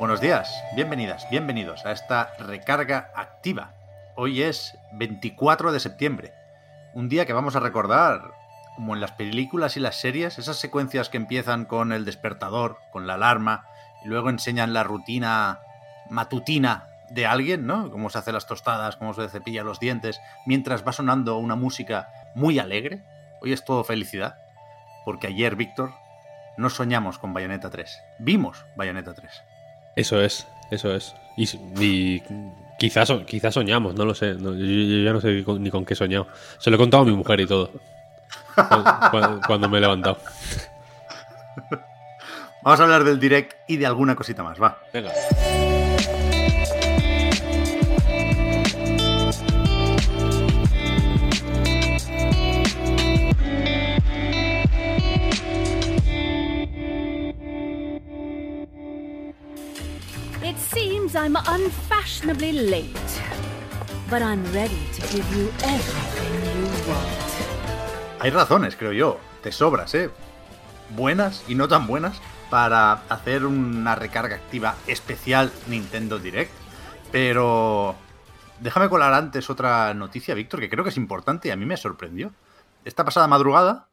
Buenos días, bienvenidas, bienvenidos a esta recarga activa. Hoy es 24 de septiembre, un día que vamos a recordar como en las películas y las series, esas secuencias que empiezan con el despertador, con la alarma, y luego enseñan la rutina matutina de alguien, ¿no? Cómo se hace las tostadas, cómo se cepilla los dientes, mientras va sonando una música muy alegre. Hoy es todo felicidad, porque ayer, Víctor, no soñamos con Bayonetta 3, vimos Bayonetta 3. Eso es, eso es. Y, y quizás, quizás soñamos, no lo sé. No, yo, yo ya no sé ni con qué he soñado. Se lo he contado a mi mujer y todo. Cuando, cuando me he levantado. Vamos a hablar del direct y de alguna cosita más, va. Venga. I'm unfashionably late, but I'm ready to give you everything you want. Hay razones, creo yo, de sobras, ¿eh? Buenas y no tan buenas para hacer una recarga activa especial Nintendo Direct. Pero déjame colar antes otra noticia, Víctor, que creo que es importante y a mí me sorprendió. Esta pasada madrugada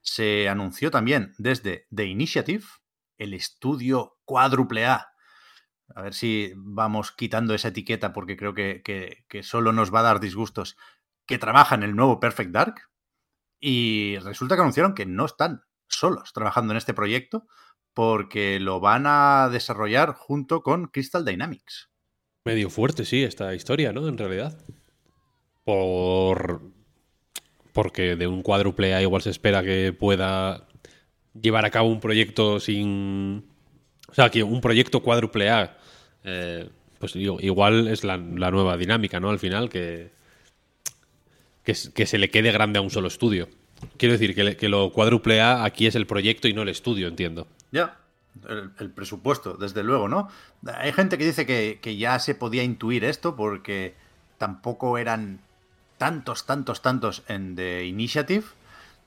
se anunció también desde The Initiative, el estudio cuádruple A. A ver si vamos quitando esa etiqueta porque creo que, que- solo nos va a dar disgustos. Que trabaja en el nuevo Perfect Dark. Y resulta que anunciaron que no están solos trabajando en este proyecto porque lo van a desarrollar junto con Crystal Dynamics. Medio fuerte, sí, esta historia, ¿no? En realidad. Por. Porque de un cuádruple A igual se espera que pueda llevar a cabo un proyecto sin. O sea, que un proyecto cuádruple A. eh, pues igual es la, nueva dinámica, ¿no? Al final, que. Que, se le quede grande a un solo estudio. Quiero decir que, que lo cuádruple A aquí es el proyecto y no el estudio, entiendo. Ya, el, el presupuesto, desde luego, ¿no? Hay gente que dice que, que ya se podía intuir esto porque tampoco eran tantos, tantos, tantos en The Initiative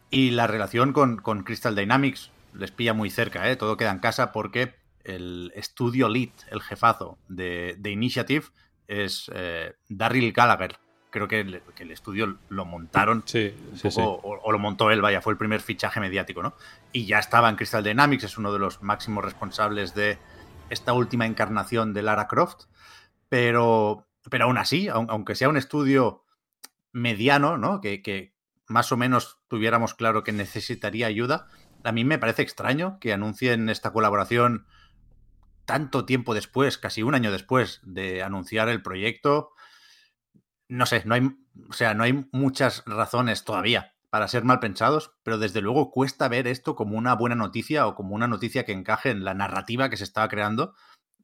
y la relación con, con Crystal Dynamics les pilla muy cerca, ¿eh? Todo queda en casa porque el estudio lead, el jefazo de The Initiative es eh, Darryl Gallagher. Creo que el, que el estudio lo montaron Sí, un sí, sí. O, o lo montó él, vaya, fue el primer fichaje mediático, ¿no? Y ya estaba en Crystal Dynamics, es uno de los máximos responsables de esta última encarnación de Lara Croft, pero, pero aún así, aun- aunque sea un estudio mediano, ¿no? Que, que más o menos tuviéramos claro que necesitaría ayuda, a mí me parece extraño que anuncien esta colaboración tanto tiempo después, casi un año después de anunciar el proyecto. No sé, no hay, o sea, no hay muchas razones todavía para ser mal pensados, pero desde luego cuesta ver esto como una buena noticia o como una noticia que encaje en la narrativa que se estaba creando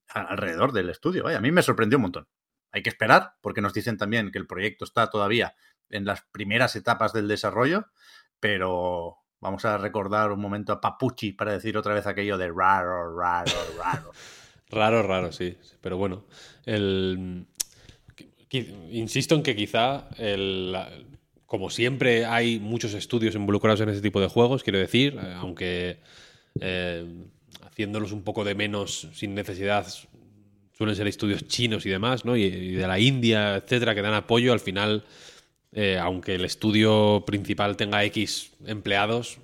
alrededor del estudio. Vaya, a mí me sorprendió un montón. Hay que esperar, porque nos dicen también que el proyecto está todavía en las primeras etapas del desarrollo, pero vamos a recordar un momento a Papucci para decir otra vez aquello de raro, raro, raro. Raro, raro, sí. Pero bueno, el... Insisto en que quizá, el- como siempre hay muchos estudios involucrados en ese tipo de juegos, quiero decir, eh, aunque eh, haciéndolos un poco de menos sin necesidad, suelen ser estudios chinos y demás, ¿no? Y, y de la India, etcétera, que dan apoyo, al final, eh, aunque el estudio principal tenga X empleados,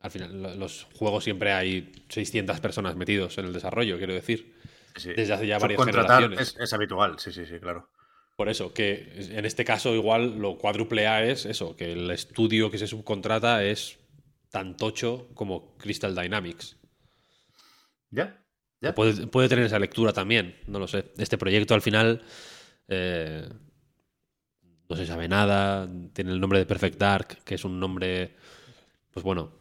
al final lo- los juegos siempre hay 600 personas metidos en el desarrollo, quiero decir. Sí. Desde hace ya varias generaciones. Es, es habitual, sí, sí, sí, claro. Por eso, que en este caso igual lo cuádruple A es eso, que el estudio que se subcontrata es tan tocho como Crystal Dynamics. ¿Ya? ¿Ya? Puede, puede tener esa lectura también, no lo sé. Este proyecto al final eh, no se sabe nada. Tiene el nombre de Perfect Dark, que es un nombre, pues bueno,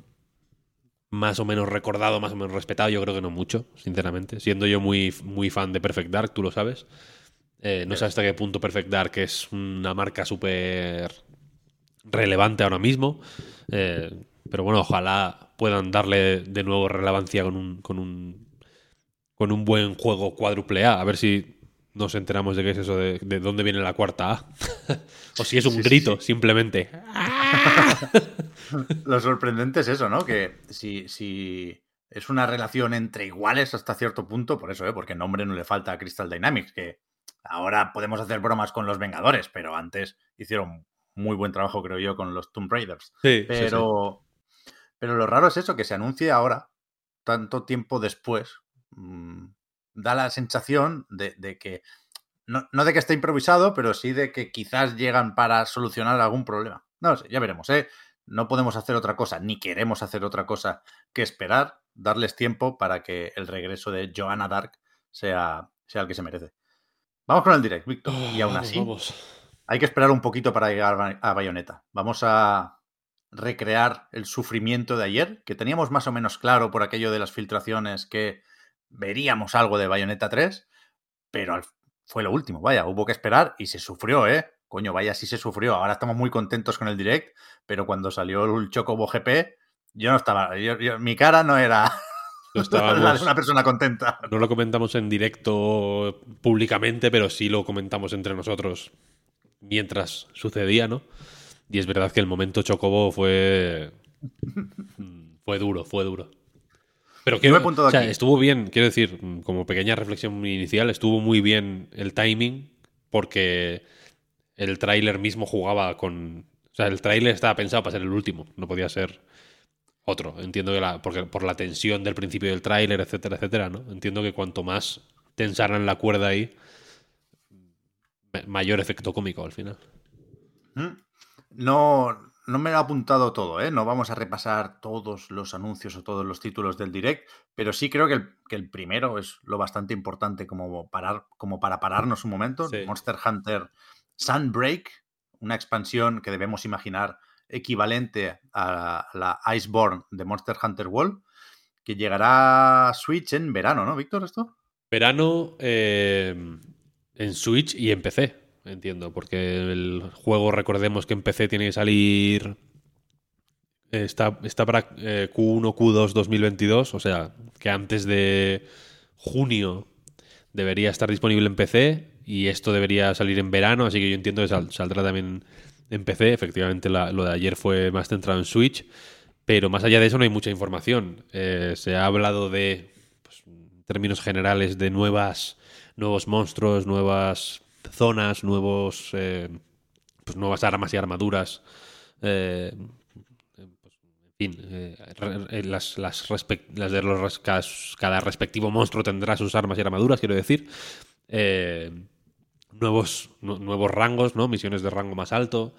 más o menos recordado, más o menos respetado. Yo creo que no mucho, sinceramente. Siendo yo muy, muy fan de Perfect Dark, tú lo sabes. Eh, no sé hasta qué punto Perfect Dark es una marca súper relevante ahora mismo. Eh, pero bueno, ojalá puedan darle de nuevo relevancia con un, con un, con un buen juego cuádruple A. A ver si nos enteramos de qué es eso, de, de dónde viene la cuarta A. o si es un Sí, grito, sí. simplemente. Lo sorprendente es eso, ¿no? Que si, si es una relación entre iguales hasta cierto punto, por eso, ¿eh? Porque nombre no le falta a Crystal Dynamics, que ahora podemos hacer bromas con los Vengadores, pero antes hicieron muy buen trabajo, creo yo, con los Tomb Raiders. Sí, Pero, pero lo raro es eso, que se anuncie ahora, tanto tiempo después, mm, da la sensación de, de que, no, no de que esté improvisado, pero sí de que quizás llegan para solucionar algún problema. No lo sé, ya veremos, ¿eh? No podemos hacer otra cosa, ni queremos hacer otra cosa que esperar, darles tiempo para que el regreso de Joanna Dark sea, sea el que se merece. Vamos con el direct, Víctor. y aún Vamos, así, vamos. hay que esperar un poquito para llegar a Bayonetta. Vamos a recrear el sufrimiento de ayer, que teníamos más o menos claro por aquello de las filtraciones que veríamos algo de Bayonetta 3, pero fue lo último, vaya, hubo que esperar y se sufrió, ¿eh? Coño, vaya, sí se sufrió. Ahora estamos muy contentos con el direct, pero cuando salió el Chocobo GP, yo no estaba, yo- yo- mi cara no era No la de una persona contenta. no lo comentamos en directo públicamente, pero sí lo comentamos entre nosotros mientras sucedía, ¿no? Y es verdad que el momento Chocobo fue. fue duro, fue duro. Pero que apuntado o sea, aquí. estuvo bien, quiero decir, como pequeña reflexión inicial, estuvo muy bien el timing porque el tráiler mismo jugaba con. O sea, el tráiler estaba pensado para ser el último, no podía ser otro. Entiendo que la, porque, por la tensión del principio del tráiler, etcétera, etcétera, ¿no? Entiendo que cuanto más tensaran la cuerda ahí, ma- mayor efecto cómico al final. ¿Mm? No, no me lo he apuntado todo, ¿eh? No vamos a repasar todos los anuncios o todos los títulos del direct, pero sí creo que el, que el primero es lo bastante importante como, parar, como para pararnos un momento. Sí. Monster Hunter Sunbreak, una expansión que debemos imaginar equivalente a la Iceborne de Monster Hunter World, que llegará a Switch en verano, ¿no, Víctor? ¿Esto? Verano eh, en Switch y en PC, entiendo, porque el juego, recordemos que en PC tiene que salir. eh, Está, está para eh, Q1, Q2 2022, o sea, que antes de junio debería estar disponible en PC y esto debería salir en verano, así que yo entiendo que sal- saldrá también en PC. Efectivamente, lo de ayer fue más centrado en Switch, pero más allá de eso no hay mucha información. Eh, se ha hablado de, pues, en términos generales, de nuevas, nuevos monstruos, nuevas zonas, nuevos, eh, pues, nuevas armas y armaduras. eh, pues, en fin, eh, las, las, las de los cada, respectivo monstruo tendrá sus armas y armaduras, quiero decir. Eh, nuevos, nu- nuevos rangos, ¿no? Misiones de rango más alto,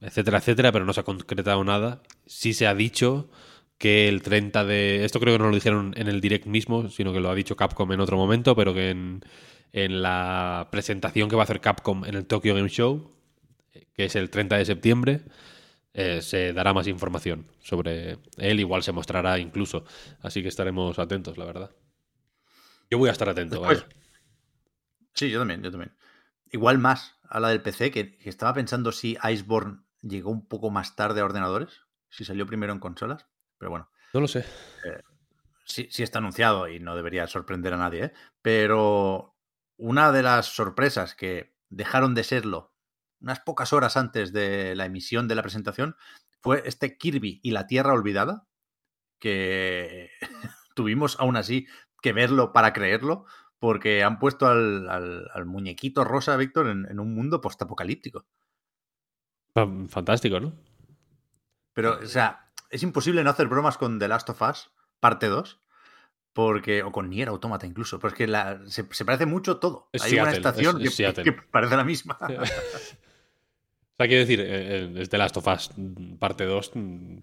etcétera, etcétera, pero no se ha concretado nada. Sí se ha dicho que el 30 de... Esto creo que no lo dijeron en el direct mismo, sino que lo ha dicho Capcom en otro momento, pero que en, en la presentación que va a hacer Capcom en el Tokyo Game Show, eh, que es el 30 de septiembre, eh, se dará más información sobre él, igual se mostrará incluso. Así que estaremos atentos, la verdad. Yo voy a estar atento, Después-. Sí, yo también, yo también. Igual más a la del PC, que, que estaba pensando si Iceborne llegó un poco más tarde a ordenadores, si salió primero en consolas, pero bueno, No lo sé. sí, sí está anunciado y no debería sorprender a nadie, ¿eh? pero una de las sorpresas que dejaron de serlo unas pocas horas antes de la emisión de la presentación fue este Kirby y la Tierra Olvidada, que tuvimos aún así que verlo para creerlo, porque han puesto al, al- al muñequito rosa, Víctor, en, en un mundo postapocalíptico. Fa- Fantástico, ¿no? Pero, o sea, es imposible no hacer bromas con The Last of Us, parte 2, porque, o con Nier Automata incluso, pero es que la- se, se parece mucho todo. Es Hay una estación es- es que- parece la misma. O sea, quiero decir, eh, eh, es The Last of Us mm, parte 2, mm,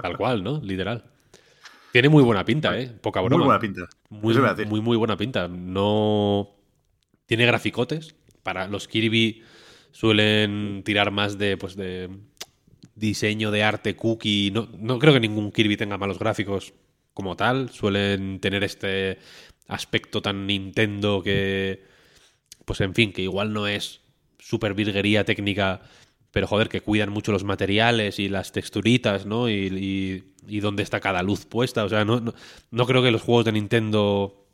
tal cual, ¿no? Literal. Tiene muy buena pinta, ¿eh? Poca broma. Muy buena pinta. Muy, muy, muy buena pinta. No. Tiene graficotes. Para los Kirby suelen tirar más de, pues, de diseño de arte cookie. No, no creo que ningún Kirby tenga malos gráficos como tal. Suelen tener este aspecto tan Nintendo que, pues en fin, que igual no es super virguería técnica, pero joder, que cuidan mucho los materiales y las texturitas, ¿no? Y, y, dónde está cada luz puesta. O sea, no, no, creo que los juegos de Nintendo,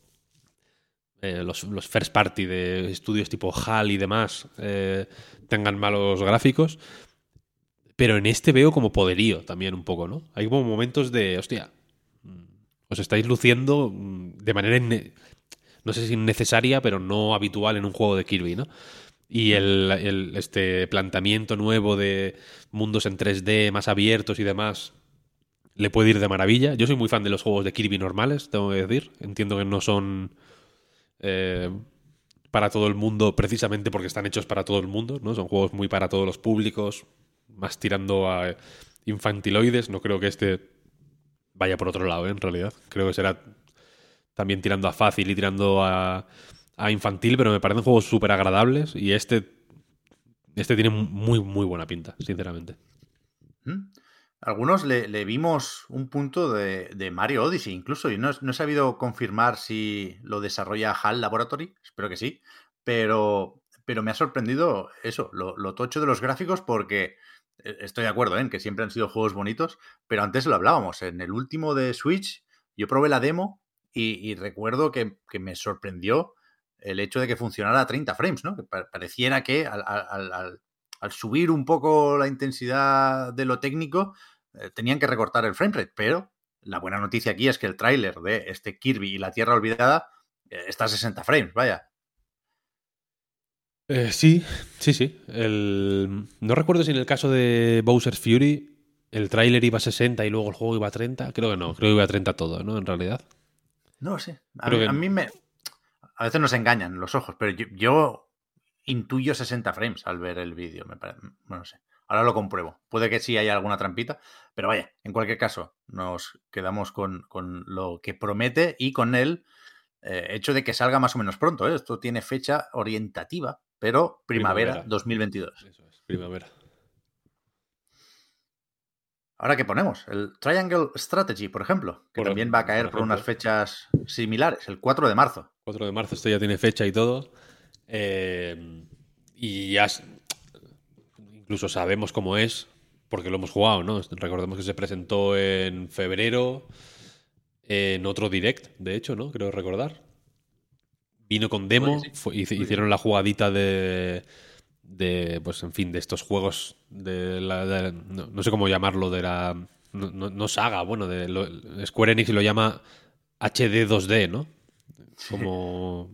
eh, los, los, first party de estudios tipo HAL y demás, eh, tengan malos gráficos. Pero en este veo como poderío también un poco, ¿no? Hay como momentos de, hostia, os estáis luciendo mm, de manera, no sé si innecesaria, pero no habitual en un juego de Kirby, ¿no? Y el, este planteamiento nuevo de mundos en 3D más abiertos y demás le puede ir de maravilla. Yo soy muy fan de los juegos de Kirby normales, tengo que decir. Entiendo que no son eh, para todo el mundo precisamente porque están hechos para todo el mundo, ¿no? Son juegos muy para todos los públicos, más tirando a infantiloides. No creo que este vaya por otro lado, ¿eh? en realidad. Creo que será también tirando a fácil y tirando a, infantil, pero me parecen juegos súper agradables y este, este tiene muy, muy buena pinta, sinceramente. ¿Mm? Algunos le, vimos un punto de, Mario Odyssey incluso, y no, he sabido confirmar si lo desarrolla HAL Laboratory, espero que sí, pero, pero me ha sorprendido eso, lo, lo tocho de los gráficos porque estoy de acuerdo ¿eh? en que siempre han sido juegos bonitos, pero antes lo hablábamos. En el último de Switch, yo probé la demo y, recuerdo que, me sorprendió el hecho de que funcionara a 30 frames, ¿no? Pareciera que al, subir un poco la intensidad de lo técnico, eh, tenían que recortar el framerate, pero la buena noticia aquí es que el tráiler de este Kirby y la Tierra Olvidada eh, está a 60 frames, vaya. Eh, sí, sí, sí. No recuerdo si en el caso de Bowser's Fury el tráiler iba a 60 y luego el juego iba a 30. Creo que no, creo que iba a 30 todo, ¿no? En realidad. No sé. A, mí, me. A veces nos engañan los ojos, pero yo, intuyo 60 frames al ver el vídeo. Me parece. Bueno, no sé. Ahora lo compruebo. Puede que sí haya alguna trampita, pero vaya, en cualquier caso, nos quedamos con, lo que promete y con el eh, hecho de que salga más o menos pronto. ¿eh? Esto tiene fecha orientativa pero primavera, 2022. Eso es, primavera. Ahora, ¿qué ponemos? El Triangle Strategy, por ejemplo, que también va a caer por, unas fechas similares, el 4 de marzo. 4 de marzo, esto ya tiene fecha y todo. Eh, y ya incluso sabemos cómo es, porque lo hemos jugado, ¿no? Recordemos que se presentó en febrero, en otro direct, de hecho, ¿no? Creo recordar. Vino con demo, hicieron la jugadita de, de, pues en fin, de estos juegos de, la, no, sé cómo llamarlo, de la, no, saga, bueno, de Square Enix lo llama HD 2D, ¿no? Como,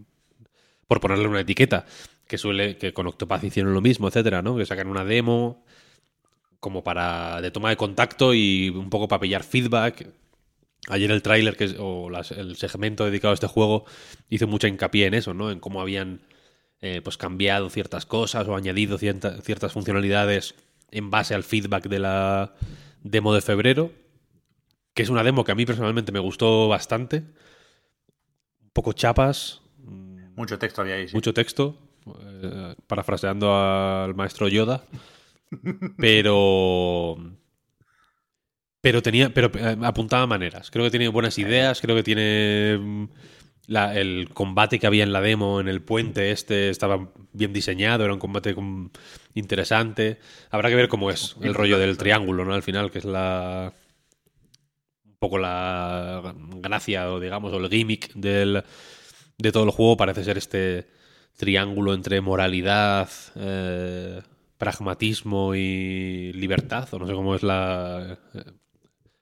por ponerle una etiqueta, que suele, que con Octopath hicieron lo mismo, etcétera, ¿no? Que sacan una demo como para, de toma de contacto y un poco para pillar feedback, Ayer el tráiler o el segmento dedicado a este juego hizo mucha hincapié en eso, ¿no? En cómo habían eh, pues cambiado ciertas cosas o añadido ciertas funcionalidades en base al feedback de la demo de febrero, que es una demo que a mí personalmente me gustó bastante. Un poco chapas. Mucho texto había ahí. Mucho texto, eh, parafraseando al maestro Yoda. Pero pero tenía, pero eh, apuntaba maneras. Creo que tiene buenas ideas, creo que tiene mm, el combate que había en la demo en el puente este estaba bien diseñado, era un combate interesante. Habrá que ver cómo es el rollo del triángulo, ¿no? Al final, que es la un poco la gracia o digamos o el gimmick del, de todo el juego parece ser este triángulo entre moralidad, eh, pragmatismo y libertad, o no sé cómo es la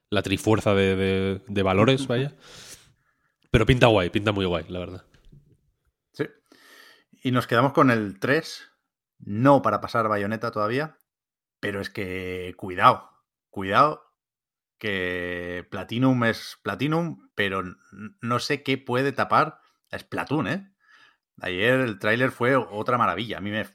la trifuerza de, valores, vaya. Pero pinta guay, pinta muy guay, la verdad. Sí. Y nos quedamos con el 3, no para pasar bayoneta todavía, pero es que cuidado, cuidado, que Platinum es Platinum, pero no sé qué puede tapar a Splatoon, ¿eh? Ayer el tráiler fue otra maravilla, a mí me,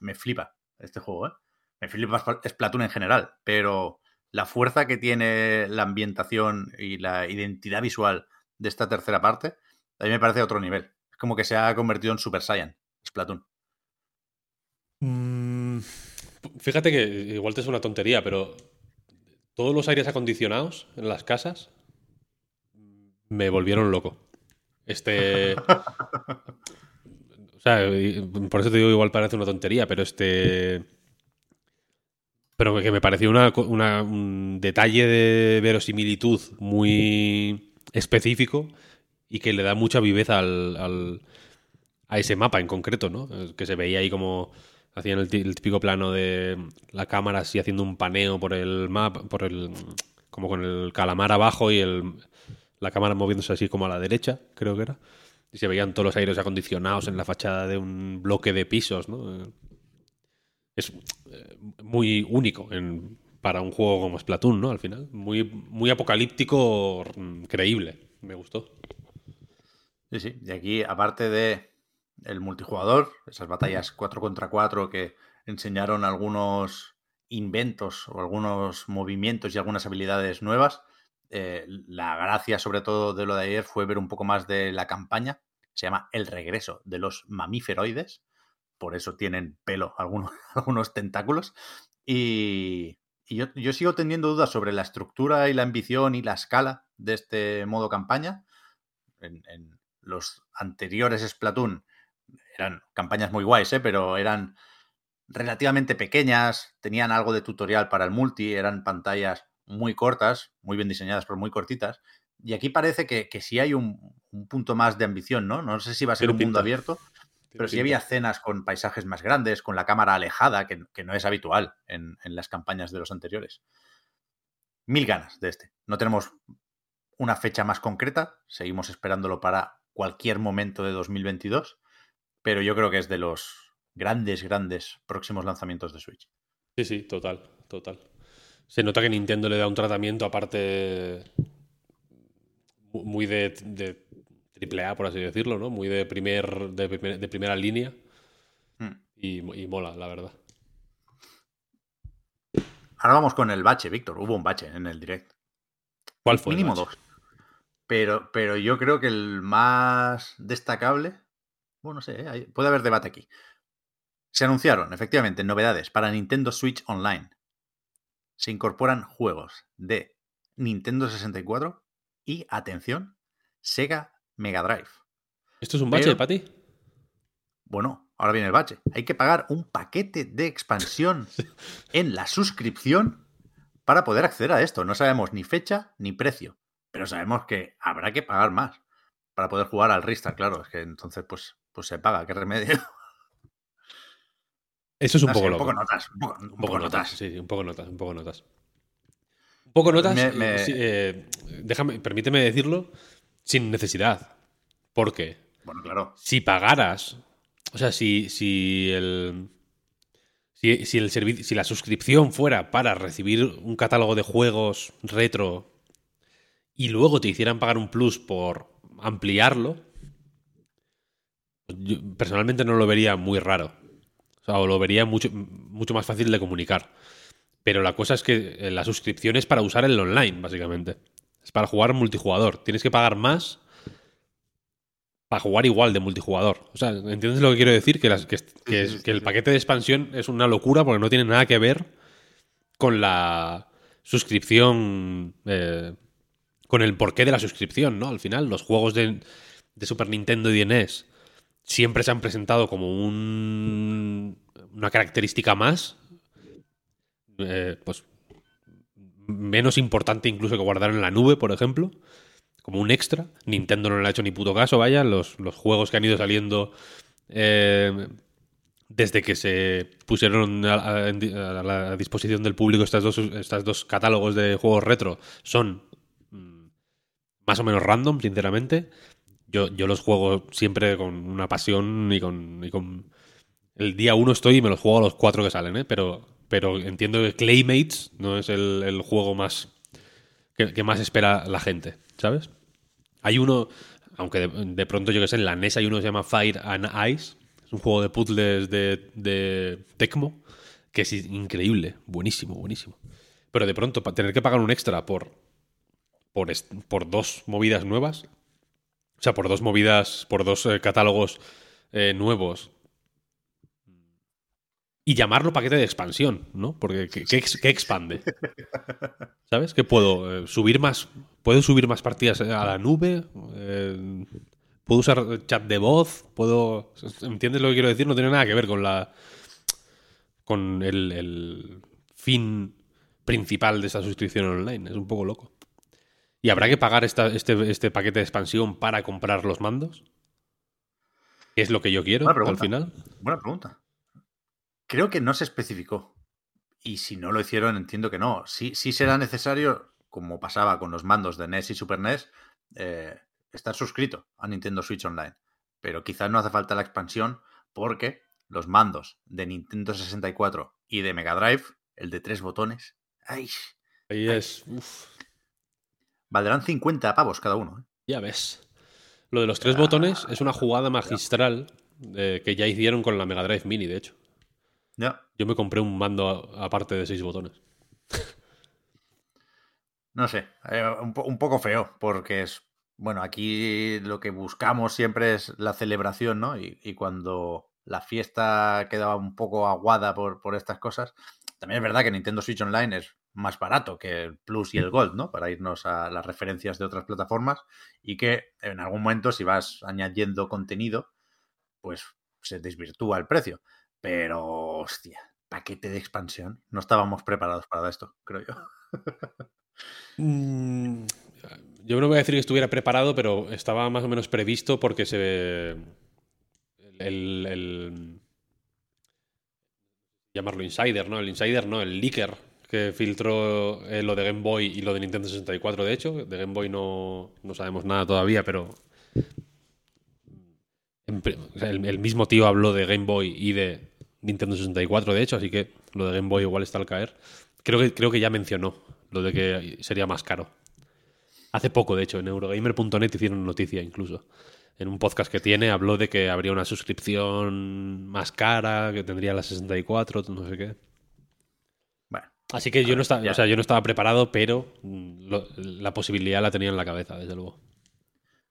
me flipa este juego, ¿eh? Me flipa Splatoon en general, pero la fuerza que tiene la ambientación y la identidad visual de esta tercera parte, a mí me parece otro nivel. Es como que se ha convertido en Super Saiyan, Splatoon. Mm, fíjate que igual te es una tontería, pero todos los aires acondicionados en las casas me volvieron loco. Este. o sea, por eso te digo, igual parece una tontería, pero este. Pero que me pareció una, una, un detalle de verosimilitud muy específico y que le da mucha viveza al, al, a ese mapa en concreto, ¿no? Que se veía ahí como hacían el, típico plano de la cámara así haciendo un paneo por el mapa, por el como con el calamar abajo y el, la cámara moviéndose así como a la derecha, creo que era. Y se veían todos los aires acondicionados en la fachada de un bloque de pisos, ¿no? Es eh, muy único para un juego como Splatoon, ¿no? Al final. Muy, muy apocalíptico, mm, creíble. Me gustó. Sí, sí. Y aquí, aparte de el multijugador, esas batallas 4 contra 4 que enseñaron algunos inventos o algunos movimientos y algunas habilidades nuevas, eh, la gracia sobre todo de lo de ayer fue ver un poco más de la campaña. Se llama El regreso de los mamíferoides. Por eso tienen pelo algunos, algunos tentáculos. Y, yo, sigo teniendo dudas sobre la estructura y la ambición y la escala de este modo campaña. En, los anteriores Splatoon eran campañas muy guays, ¿eh? pero eran relativamente pequeñas, tenían algo de tutorial para el multi, eran pantallas muy cortas, muy bien diseñadas, pero muy cortitas. Y aquí parece que, que sí hay un, punto más de ambición, ¿no? No sé si va a ser un mundo abierto, pero sí había escenas con paisajes más grandes, con la cámara alejada, que, no es habitual en, las campañas de los anteriores. Mil ganas de este. No tenemos una fecha más concreta, seguimos esperándolo para cualquier momento de 2022, pero yo creo que es de los grandes, grandes próximos lanzamientos de Switch. Sí, sí, total, total. Se nota que Nintendo le da un tratamiento aparte muy de, de triple A, por así decirlo, ¿no? Muy de, primer, de, primera línea. Hmm. Y, mola, la verdad. Ahora vamos con el bache, Víctor. Hubo un bache en el direct. ¿Cuál fue? Mínimo dos. Pero, pero yo creo que el más destacable. Bueno, no sé, ¿eh? puede haber debate aquí. Se anunciaron, efectivamente, novedades para Nintendo Switch Online se incorporan juegos de Nintendo 64 y, atención, Sega Mega Drive. ¿Esto es un bache, para ti? Bueno, ahora viene el bache. Hay que pagar un paquete de expansión en la suscripción para poder acceder a esto. No sabemos ni fecha ni precio, pero sabemos que habrá que pagar más para poder jugar al Ristar, claro. Es que entonces, pues, pues se paga, qué remedio. Eso es un poco loco. Un poco notas. Un poco, notas. Sí, un poco notas, un poco notas. Un poco notas. Eh, déjame, permíteme decirlo sin necesidad. Porque. Bueno, claro. Si pagaras. O sea, si, si el. Si, si, el si la suscripción fuera para recibir un catálogo de juegos retro y luego te hicieran pagar un plus por ampliarlo, yo personalmente no lo vería muy raro o lo vería mucho, mucho más fácil de comunicar. Pero la cosa es que la suscripción es para usar el online, básicamente. Es para jugar multijugador. Tienes que pagar más para jugar igual de multijugador. O sea, ¿entiendes lo que quiero decir? Que, que, el paquete de expansión es una locura porque no tiene nada que ver con la suscripción. Eh, con el porqué de la suscripción, ¿no? Al final, los juegos de, de Super Nintendo y de NES siempre se han presentado como un, una característica más, eh, pues menos importante incluso que guardar en la nube, por ejemplo, como un extra. Nintendo no le ha hecho ni puto caso, vaya, los, juegos que han ido saliendo eh, desde que se pusieron a, la disposición del público estas dos, estas dos catálogos de juegos retro son mm, más o menos random, sinceramente. Yo, yo los juego siempre con una pasión y con, y con... El día uno estoy y me los juego a los cuatro que salen, ¿eh? Pero, pero entiendo que Claymates no es el, juego más que, más espera la gente, ¿sabes? Hay uno, aunque de, pronto yo que sé, en la NES hay uno que se llama Fire and Ice, es un juego de puzzles de, de Tecmo, que es increíble, buenísimo, buenísimo. Pero de pronto, tener que pagar un extra por, por, por dos movidas nuevas, o sea, por dos movidas, por dos eh, catálogos eh, nuevos. Y llamarlo paquete de expansión, ¿no? Porque ¿qué, qué ex- qué expande? ¿Sabes? Que puedo eh, subir más, puedo subir más partidas a la nube, Eh, puedo usar chat de voz, puedo, ¿entiendes lo que quiero decir? No tiene nada que ver con la, con el, el fin principal de esta suscripción online. Es un poco loco. ¿Y habrá que pagar esta- este, este paquete de expansión para comprar los mandos? ¿Qué es lo que yo quiero al final? Buena pregunta. Creo que no se especificó. Y si no lo hicieron, entiendo que no. Sí, sí será necesario, como pasaba con los mandos de NES y Super NES, eh, estar suscrito a Nintendo Switch Online. Pero quizás no hace falta la expansión porque los mandos de Nintendo 64 y de Mega Drive, el de tres botones, ¡ay! Ahí es. uf, valdrán 50 pavos cada uno. ¿eh? ya ves. Lo de los tres botones es una jugada magistral eh, que ya hicieron con la Mega Drive Mini, de hecho. Ya. Yo me compré un mando aparte de seis botones. No sé, eh, un, po- un poco feo, porque es, bueno, aquí lo que buscamos siempre es la celebración, ¿no? Y, y cuando la fiesta quedaba un poco aguada por, por estas cosas, también es verdad que Nintendo Switch Online es más barato que el Plus y el Gold, ¿no? Para irnos a las referencias de otras plataformas y que en algún momento si vas añadiendo contenido, pues se desvirtúa el precio. Pero, hostia, paquete de expansión. No estábamos preparados para esto, creo yo. Mm, Yo no voy a decir que estuviera preparado, pero estaba más o menos previsto porque se. El. el- llamarlo insider, ¿no? El insider, no, el leaker que filtró eh, lo de Game Boy y lo de Nintendo 64, de hecho. De Game Boy no, no sabemos nada todavía, pero. el mismo tío habló de Game Boy y de Nintendo 64, de hecho, así que lo de Game Boy igual está al caer. Creo que, creo que ya mencionó lo de que sería más caro. Hace poco, de hecho, en Eurogamer.net hicieron noticia incluso. En un podcast que tiene habló de que habría una suscripción más cara, que tendría la 64, no sé qué. Bueno, Así que yo no, estaba, o sea, yo no estaba preparado, pero lo- la posibilidad la tenía en la cabeza, desde luego.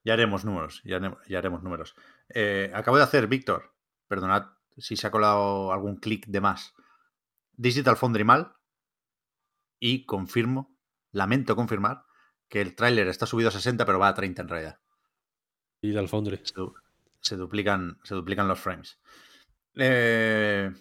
Ya haremos números, ya, haremos- ya haremos números. Eh, acabo de hacer, Víctor, perdonad si se ha colado algún clic de más. Digital Foundry mal y confirmo, lamento confirmar, que el tráiler está subido a 60 pero va a 30 en realidad. Del Foundry. Se, du- se duplican, se duplican los frames. Eh,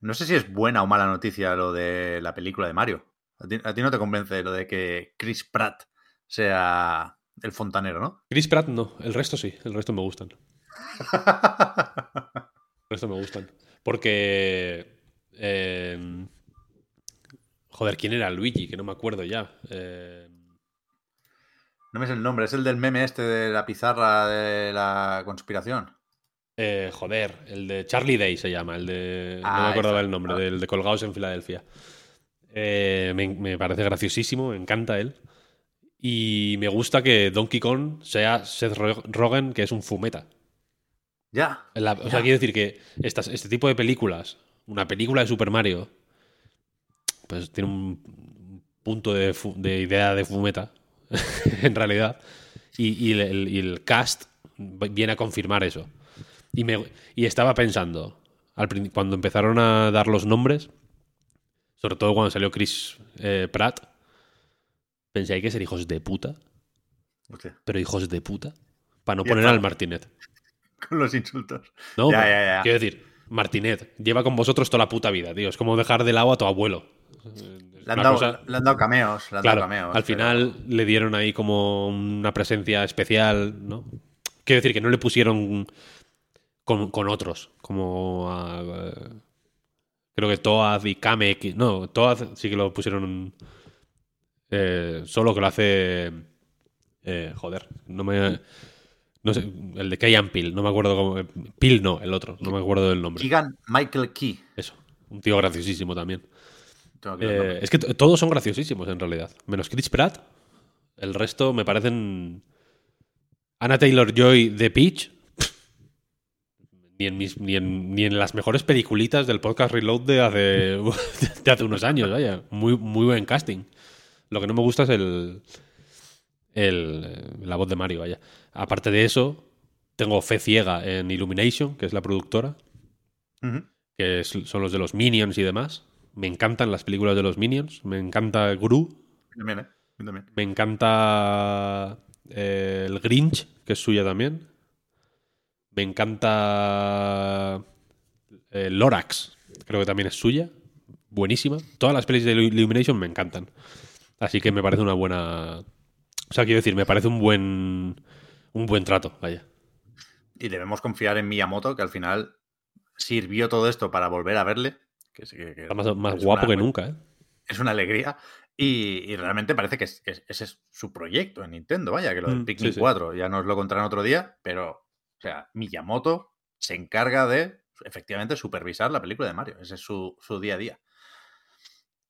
no sé si es buena o mala noticia lo de la película de Mario. A ti, a ti no te convence lo de que Chris Pratt sea el fontanero, ¿no? Chris Pratt no, el resto sí, el resto me gustan. El resto me gustan. Porque. eh, joder, ¿quién era Luigi? Que no me acuerdo ya. Eh, No me sé el nombre, es el del meme este de la pizarra de la conspiración. eh, joder, el de Charlie Day se llama, el de. no Ah, me acordaba esa. el nombre, Ah. del de Colgados en Filadelfia. Eh, me, me parece graciosísimo, me encanta él. Y me gusta que Donkey Kong sea Seth Ro- Rogen, que es un fumeta. Ya. La- o sea, quiero decir que estas, este tipo de películas, una película de Super Mario, pues tiene un punto de, idea de fumeta, en realidad, y, y el, y el cast viene a confirmar eso. Y, me, y estaba pensando, al cuando empezaron a dar los nombres, sobre todo cuando salió Chris eh, Pratt, pensé, hay que ser hijos de puta, pero hijos de puta, para no poner al Martinet. Con los insultos. No, Ya, ya, ya. quiero decir, Martinet lleva con vosotros toda la puta vida, tío. Es como dejar de lado a tu abuelo. Le han, dado, cosa- le han dado cameos. Le han claro, dado cameos, al pero- final le dieron ahí como una presencia especial, ¿no? Quiero decir que no le pusieron con, con otros, como a, creo que Toad y Kamek. No, Toad sí que lo pusieron eh, solo que lo hace eh, joder, no me no sé, el de Key Peel, no me acuerdo cómo Peel no, el otro, no me acuerdo del nombre. Keegan Michael Key. Eso, un tío graciosísimo también. Eh, es que todos son graciosísimos en realidad. Menos Chris Pratt. El resto me parecen. Anna Taylor Joy de Peach. Ni en, mis- ni, en, ni en las mejores peliculitas del podcast Reload de hace, de hace unos años, vaya. Muy, muy buen casting. Lo que no me gusta es el, el. eh, La voz de Mario, vaya. Aparte de eso, tengo fe ciega en Illumination, que es la productora. Que es- son los de los Minions y demás. Me encantan las películas de los Minions. Me encanta Gru. También, ¿eh? También. Me encanta eh, el Grinch, que es suya también. Me encanta eh, Lorax, creo que también es suya. Buenísima. Todas las pelis de Illumination me encantan. Así que me parece una buena... O sea, quiero decir, me parece un buen... Un buen trato, vaya. Y debemos confiar en Miyamoto, que al final sirvió todo esto para volver a verle. Que, sí que- que Está más, más guapo una- que nunca, ¿eh? Es una alegría. Y, y realmente parece que, es- que es- ese es su proyecto en Nintendo. Vaya, que lo del Mm, Pikmin sí, sí. 4 ya nos lo contarán otro día, pero, o sea, Miyamoto se encarga de efectivamente supervisar la película de Mario. Ese es su, su día a día.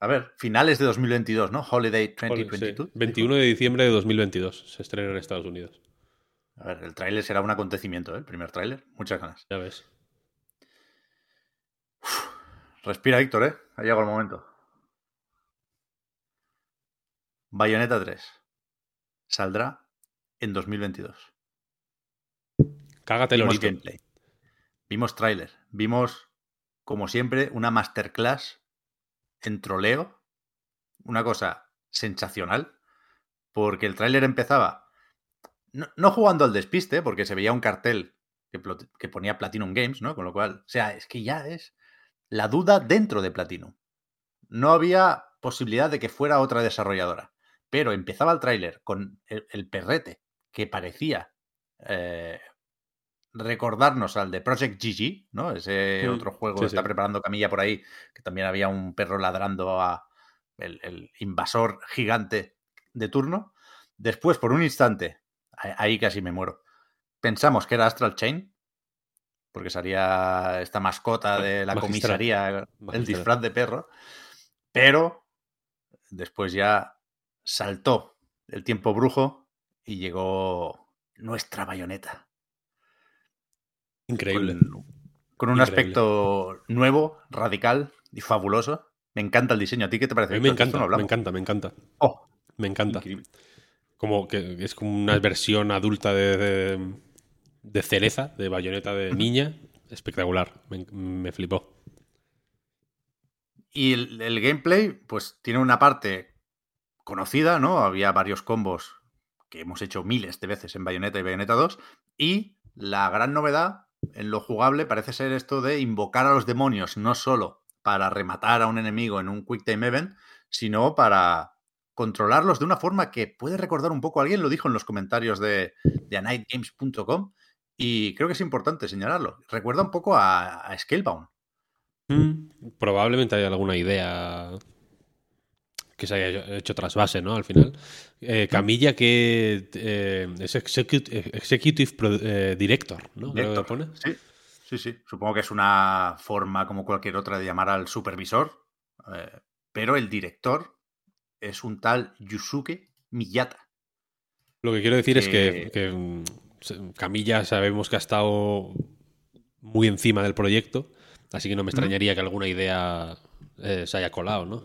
A ver, finales de 2022, ¿no? Holiday Sí, 2022. 21 de diciembre de 2022 se estrena en Estados Unidos. A ver, el tráiler será un acontecimiento, ¿eh? El primer tráiler. Muchas ganas. Ya ves. Respira, Víctor, ¿eh? Ha llegado el momento. Bayonetta 3 saldrá en 2022. Cágate Vimos gameplay. Vimos tráiler. Vimos, como siempre, una masterclass en troleo. Una cosa sensacional. Porque el tráiler empezaba no, no jugando al despiste, porque se veía un cartel que, ponía Platinum Games, ¿no? Con lo cual, o sea, es que ya es la duda dentro de Platinum. No había posibilidad de que fuera otra desarrolladora. Pero empezaba el tráiler con el, el perrete que parecía eh, recordarnos al de Project GG, ¿no? Ese Mm, otro juego sí, que está sí. preparando Camilla por ahí, que también había un perro ladrando a el, el invasor gigante de turno. Después, por un instante, ahí casi me muero, pensamos que era Astral Chain, porque salía esta mascota de la Magistral. comisaría, el Magistral. disfraz de perro, pero después ya saltó el tiempo brujo y llegó nuestra bayoneta. Increíble. Con, con un Increíble. aspecto nuevo, radical y fabuloso. Me encanta el diseño. ¿A ti qué te A parece? mí me encanta, no me encanta, me encanta. Oh, Me encanta. increíble. Como que es como una versión adulta de, de, cereza, de bayoneta de niña. Espectacular. Me, me flipó. Y el, el gameplay, pues tiene una parte conocida, ¿no? Había varios combos que hemos hecho miles de veces en Bayonetta y Bayonetta 2. Y la gran novedad en lo jugable parece ser esto de invocar a los demonios, no solo para rematar a un enemigo en un Quick Time Event, sino para controlarlos de una forma que puede recordar un poco, alguien lo dijo en los comentarios de, de anightgames.com, y creo que es importante señalarlo. Recuerda un poco a, a Scalebound. Probablemente haya alguna idea que se haya hecho trasvase, ¿no? Al final. Eh, Camilla, que eh, es execu- Executive Pro- eh, Director, ¿no? Director. pone. Sí, sí, sí. Supongo que es una forma como cualquier otra de llamar al supervisor, pero el director es un tal Yusuke Miyata. Lo que quiero decir es que, Que- que, mm, Camilla sabemos que ha estado muy encima del proyecto, así que no me extrañaría que alguna idea eh, se haya colado, ¿no?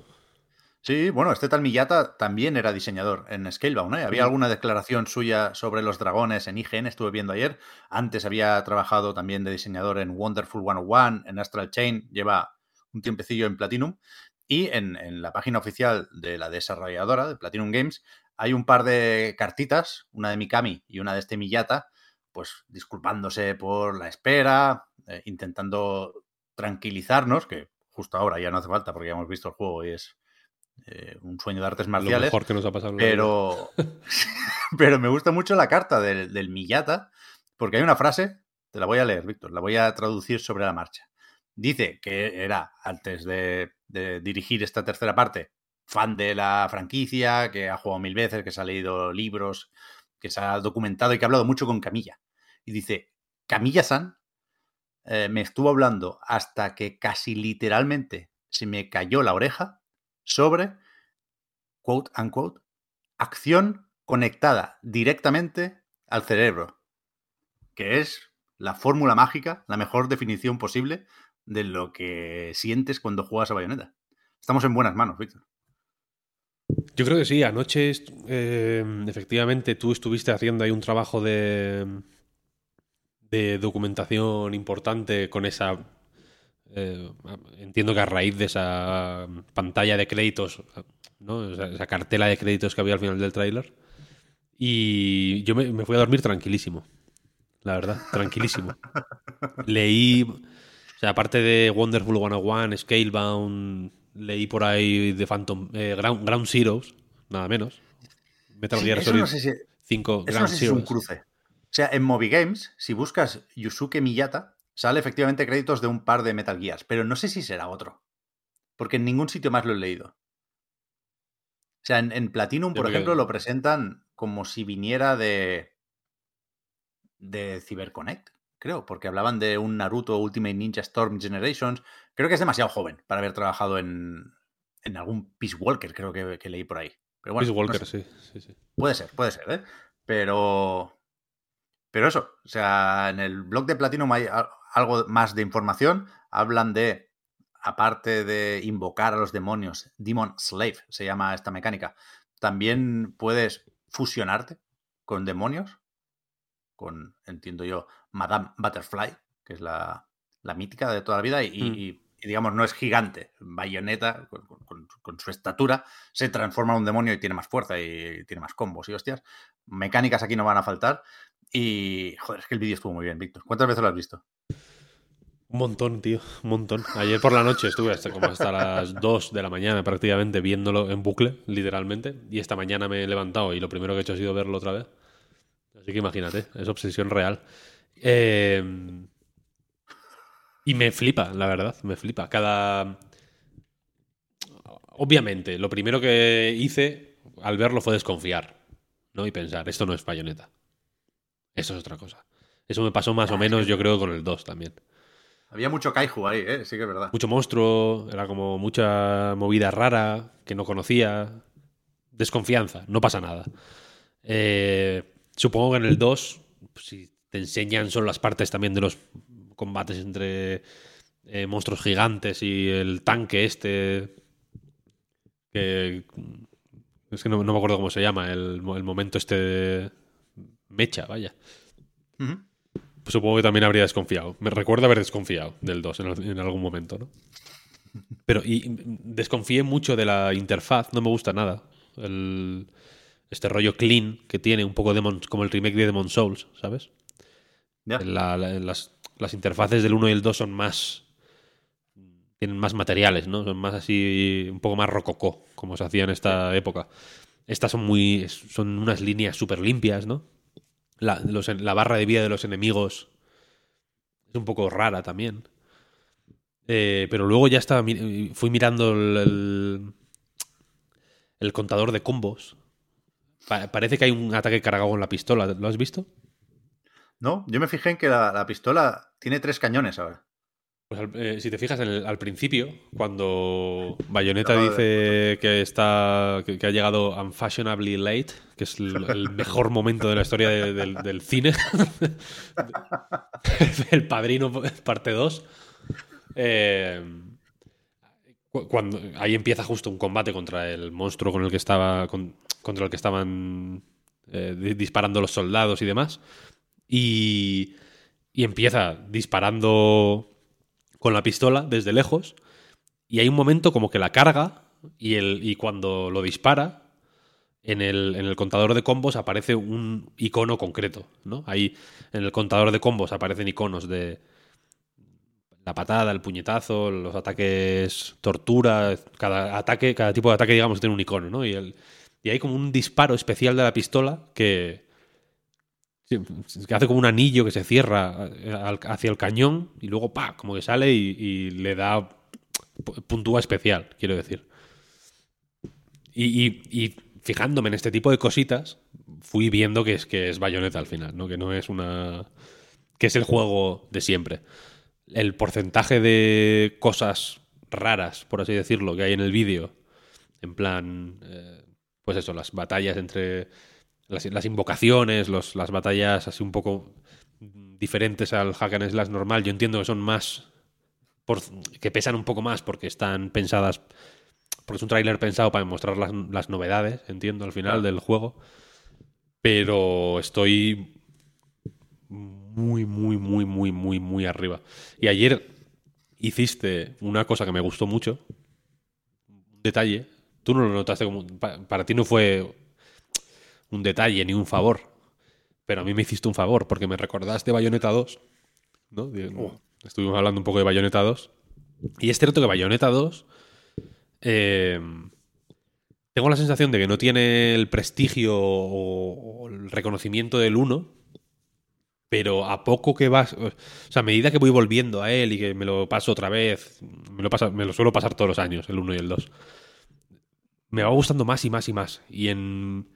Sí, bueno, este tal Miyata también era diseñador en Scalebound. ¿eh? Había alguna declaración suya sobre los dragones en IGN, estuve viendo ayer. Antes había trabajado también de diseñador en Wonderful 101, en Astral Chain, lleva un tiempecillo en Platinum. Y en, en la página oficial de la desarrolladora, de Platinum Games, hay un par de cartitas, una de Mikami y una de este Miyata, pues disculpándose por la espera, eh, intentando tranquilizarnos, que justo ahora ya no hace falta porque ya hemos visto el juego y es eh, un sueño de artes Lo marciales. mejor que nos ha pasado. Pero, pero me gusta mucho la carta del, del Miyata, porque hay una frase, te la voy a leer, Víctor, la voy a traducir sobre la marcha. Dice que era, antes de, de dirigir esta tercera parte, fan de la franquicia, que ha jugado mil veces, que se ha leído libros, que se ha documentado y que ha hablado mucho con Camilla. Y dice, Camilla-san eh, me estuvo hablando hasta que casi literalmente se me cayó la oreja sobre, quote unquote, acción conectada directamente al cerebro, que es la fórmula mágica, la mejor definición posible de lo que sientes cuando juegas a Bayonetta. Estamos en buenas manos, Víctor. Yo creo que sí. Anoche, eh, efectivamente, tú estuviste haciendo ahí un trabajo de, de documentación importante con esa Eh, entiendo que a raíz de esa pantalla de créditos, ¿no? esa, esa cartela de créditos que había al final del tráiler. Y yo me, me fui a dormir tranquilísimo. La verdad, tranquilísimo. Leí, o sea, aparte de Wonderful 101, Scalebound, leí por ahí de Phantom, eh, Ground, Ground Zeroes, nada menos. Metal Sí, Gear Solid no sé si, 5 eso Ground no sé si es un Zeroes. cruce. O sea, en Movie Games, si buscas Yusuke Miyata, sale efectivamente créditos de un par de Metal Gears, pero no sé si será otro. Porque en ningún sitio más lo he leído. O sea, en, en Platinum, por ejemplo, lo presentan como si viniera de. de CyberConnect, creo, porque hablaban de un Naruto Ultimate Ninja Storm Generations. Creo que es demasiado joven para haber trabajado en, en algún Peace Walker, creo que, que leí por ahí. Pero bueno, Peace no Walker, sé. sí, sí, sí. Puede ser, puede ser, ¿eh? Pero. Pero eso, o sea, en el blog de Platinum hay algo más de información. Hablan de, aparte de invocar a los demonios, Demon Slave se llama esta mecánica. También puedes fusionarte con demonios, con, entiendo yo, Madame Butterfly, que es la, la mítica de toda la vida, y, Mm. y- y, digamos, no es gigante. Bayonetta, con, con- con su estatura, se transforma en un demonio y tiene más fuerza y tiene más combos y hostias. Mecánicas aquí no van a faltar. Y, joder, es que el vídeo estuvo muy bien, Víctor. ¿Cuántas veces lo has visto? Un montón, tío, un montón. Ayer por la noche estuve hasta como hasta las 2 de la mañana prácticamente viéndolo en bucle, literalmente. Y esta mañana me he levantado y lo primero que he hecho ha sido verlo otra vez. Así que imagínate, es obsesión real. Eh, y me flipa, la verdad, me flipa. Cada... Obviamente, lo primero que hice al verlo fue desconfiar, ¿no? Y pensar, esto no es Bayonetta. Eso es otra cosa. Eso me pasó más o menos, yo creo, con el 2 también. Había mucho kaiju ahí, ¿eh? Sí que es verdad. Mucho monstruo, era como mucha movida rara que no conocía. Desconfianza, no pasa nada. Eh, supongo que en el 2, pues, si te enseñan solo las partes también de los combates entre eh, monstruos gigantes y el tanque este. Que. Es que no, no me acuerdo cómo se llama, el, el momento este. de Mecha, vaya. Pues supongo que también habría desconfiado. Me recuerda haber desconfiado del 2 en, al- en algún momento, ¿no? Pero y, y desconfié mucho de la interfaz, no me gusta nada. El, este rollo clean que tiene, un poco Demon- como el remake de Demon Souls, ¿sabes? La- la- las, las interfaces del 1 y el 2 son más. Tienen más materiales, ¿no? Son más así. Un poco más rococó, como se hacía en esta época. Estas son muy. Son unas líneas súper limpias, ¿no? La, los- la barra de vida de los enemigos es un poco rara también. Eh, pero luego ya estaba. Fui mirando el, el, el contador de combos. Pa- parece que hay un ataque cargado con la pistola. ¿Lo has visto? No, yo me fijé en que la, la pistola tiene tres cañones ahora. Pues eh, si te fijas el- al principio, cuando Bayonetta dice que está que, que ha llegado unfashionably late, que es el, el mejor momento de la historia de- del, del cine, el Padrino parte 2, eh, cu- cuando ahí empieza justo un combate contra el monstruo con el que estaba con- contra el que estaban eh, di- disparando los soldados y demás, y, y empieza disparando con la pistola desde lejos y hay un momento como que la carga y, el, y cuando lo dispara en el, en el contador de combos aparece un icono concreto, ¿no? Ahí en el contador de combos aparecen iconos de la patada, el puñetazo, los ataques tortura, cada ataque, cada tipo de ataque digamos tiene un icono, ¿no? Y, el, y hay como un disparo especial de la pistola que que hace como un anillo que se cierra eh, hacia el cañón y luego pa como que sale y, le da pu- puntúa especial quiero decir. Y, y- y fijándome en este tipo de cositas fui viendo que es que es bayoneta al final no que no es una que es el juego de siempre. El porcentaje de cosas raras por así decirlo que hay en el vídeo en plan eh, pues eso las batallas entre las, las invocaciones, los, las batallas así un poco diferentes al hack and slash normal, yo entiendo que son más. por- que pesan un poco más porque están pensadas. Porque es un tráiler pensado para mostrar las, las novedades, entiendo, al final del juego. Pero estoy muy, muy, muy, muy, muy, muy arriba. Y ayer hiciste una cosa que me gustó mucho, un detalle. Tú no lo notaste como. pa- Para ti no fue un detalle ni un favor, pero a mí me hiciste un favor porque me recordaste Bayonetta 2. ¿no? De- Estuvimos hablando un poco de Bayonetta 2. Y es cierto que Bayonetta 2. eh, tengo la sensación de que no tiene el prestigio o, o el reconocimiento del 1, pero a poco que vas. O sea, a medida que voy volviendo a él y que me lo paso otra vez, me lo, pasa- me lo suelo pasar todos los años, el 1 y el 2, me va gustando más y más y más. Y en,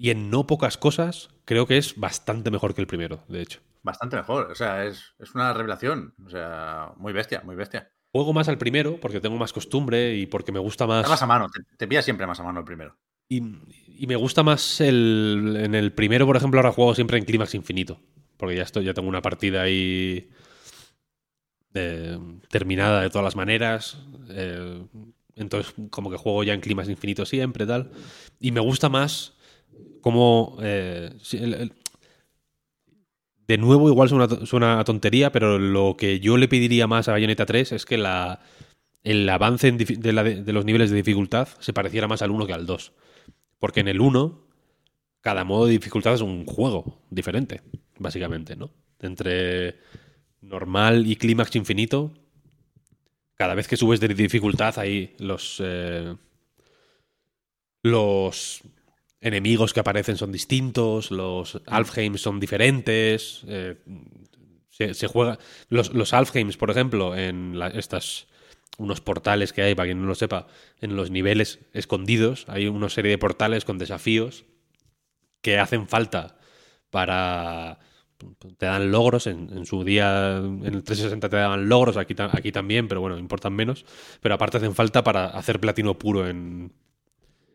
y en no pocas cosas, creo que es bastante mejor que el primero, de hecho. Bastante mejor. O sea, es, es una revelación. O sea, muy bestia, muy bestia. Juego más al primero porque tengo más costumbre y porque me gusta más. Está más a mano, te, te pilla siempre más a mano el primero. Y, y me gusta más el. En el primero, por ejemplo, ahora juego siempre en clímax infinito. Porque ya estoy, ya tengo una partida ahí. eh, terminada de todas las maneras. eh, entonces, como que juego ya en clímax infinito siempre, tal. Y me gusta más como. eh, de nuevo, igual suena, a tontería, pero lo que yo le pediría más a Bayonetta 3 es que la, el avance de los niveles de dificultad se pareciera más al 1 que al 2. Porque en el 1, cada modo de dificultad es un juego diferente, básicamente, ¿no? Entre normal y clímax infinito, cada vez que subes de dificultad, ahí los. eh, los enemigos que aparecen son distintos, los Alfheims son diferentes. eh, se, juega. Los, los Alfheims, por ejemplo, en la- estas. Unos portales que hay, para quien no lo sepa, en los niveles escondidos. Hay una serie de portales con desafíos que hacen falta para. Te dan logros, en, en su día en el 360 te daban logros, aquí, aquí también, pero bueno, importan menos. Pero aparte hacen falta para hacer platino puro en,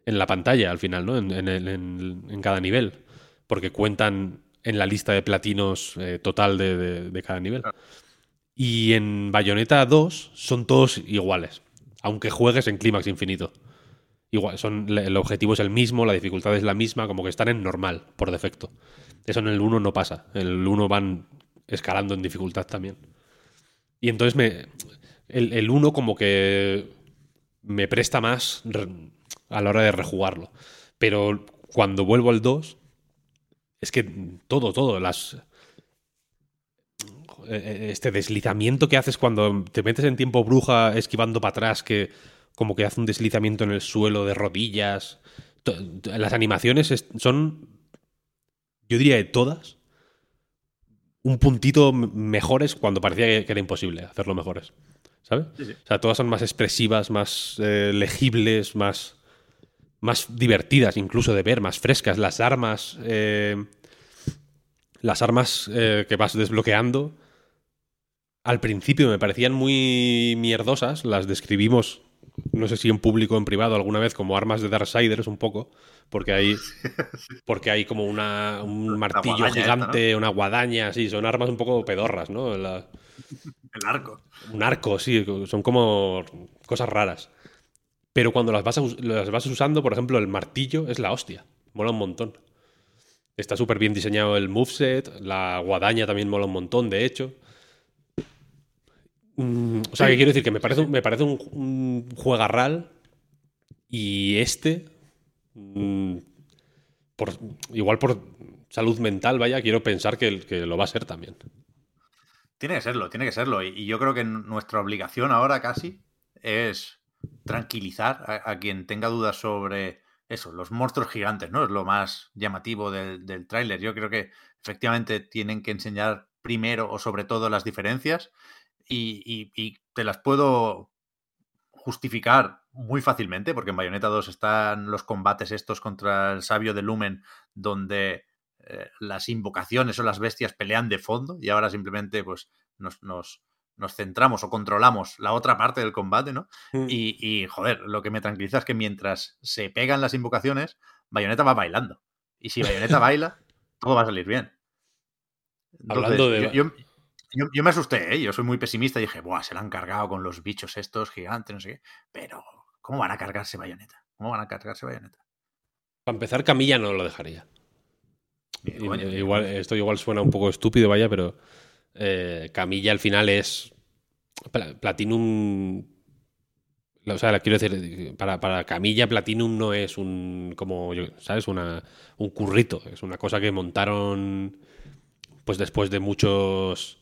en la pantalla al final, ¿no? En, en en- en cada nivel. Porque cuentan en la lista de platinos eh, total de, de- de cada nivel. Y en Bayonetta 2 son todos iguales. Aunque juegues en clímax infinito. Igual, son, el objetivo es el mismo, la dificultad es la misma, como que están en normal, por defecto. Eso en el 1 no pasa. En el 1 van escalando en dificultad también. Y entonces me. El, el 1 como que me presta más a la hora de rejugarlo. Pero cuando vuelvo al 2, es que todo, todo, las. eh, Este deslizamiento que haces cuando te metes en tiempo bruja esquivando para atrás, que como que hace un deslizamiento en el suelo de rodillas. Las animaciones es- son, yo diría de todas, un puntito mejores cuando parecía que- que era imposible hacerlo mejores. ¿Sabes? Sí, sí. O sea, todas son más expresivas, más eh, legibles, más, más divertidas incluso de ver, más frescas. Las armas, eh, las armas eh, que vas desbloqueando, al principio me parecían muy mierdosas. Las describimos, no sé si en público o en privado alguna vez, como armas de Darksiders un poco, porque hay, porque hay como una, un martillo esta, gigante, una guadaña, sí, son armas un poco pedorras, ¿no? La- El arco. un arco, sí, son como cosas raras. Pero cuando las vas, a las vas usando, por ejemplo, el martillo es la hostia. Mola un montón. Está súper bien diseñado el moveset, la guadaña también mola un montón, de hecho. Mm, o sea, que quiero decir que me parece, un- me parece un, un juegarral y este, mm, por, igual por salud mental, vaya, quiero pensar que, que lo va a ser también. Tiene que serlo, tiene que serlo. Y, y yo creo que nuestra obligación ahora casi es tranquilizar a, quien tenga dudas sobre eso, los monstruos gigantes, ¿no? Es lo más llamativo del, tráiler. Yo creo que efectivamente tienen que enseñar primero o sobre todo las diferencias y, y- y te las puedo justificar muy fácilmente, porque en Bayonetta 2 están los combates estos contra el sabio de Lumen, donde eh, las invocaciones o las bestias pelean de fondo y ahora simplemente pues nos, nos, nos centramos o controlamos la otra parte del combate, ¿no? Y, y, joder, lo que me tranquiliza es que mientras se pegan las invocaciones, Bayonetta va bailando. Y si Bayonetta baila, todo va a salir bien. Hablando de- Yo, yo- yo- yo me asusté, ¿eh? Yo soy muy pesimista y dije, Buah, se la han cargado con los bichos estos gigantes, no sé qué. Pero, ¿cómo van a cargarse Bayonetta? ¿Cómo van a cargarse Bayonetta? Para empezar, Camilla no lo dejaría. Igual, esto igual suena un poco estúpido, vaya, pero eh, Camilla al final es Pla- Platinum. O sea, quiero decir, para, Camilla, Platinum no es un. como, yo- ¿sabes? Un currito. Es una cosa que montaron. Pues después de muchos.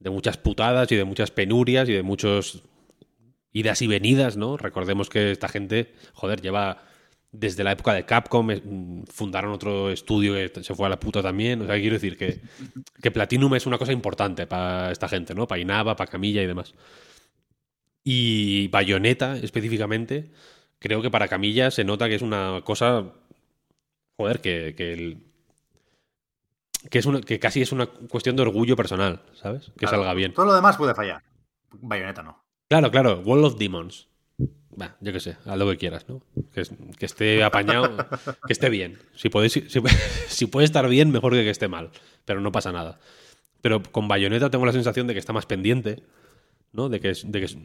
de muchas putadas y de muchas penurias y de muchos idas y venidas, ¿no? Recordemos que esta gente, joder, lleva desde la época de Capcom, eh, fundaron otro estudio que se fue a la puta también. O sea, quiero decir que, que Platinum es una cosa importante para esta gente, ¿no? Para Inaba, para Camilla y demás. Y Bayonetta, específicamente, creo que para Camilla se nota que es una cosa. Joder, que. que el- que, es una, que casi es una cuestión de orgullo personal, ¿sabes? Que Claro, salga bien. Todo lo demás puede fallar. Bayonetta no. Claro, claro, Wall of Demons. Va, yo qué sé, haz lo que quieras, ¿no? Que, que esté apañado, que esté bien. Si, si, puede estar bien, mejor que que esté mal. Pero no pasa nada. Pero con Bayonetta tengo la sensación de que está más pendiente, ¿no? De que, de que,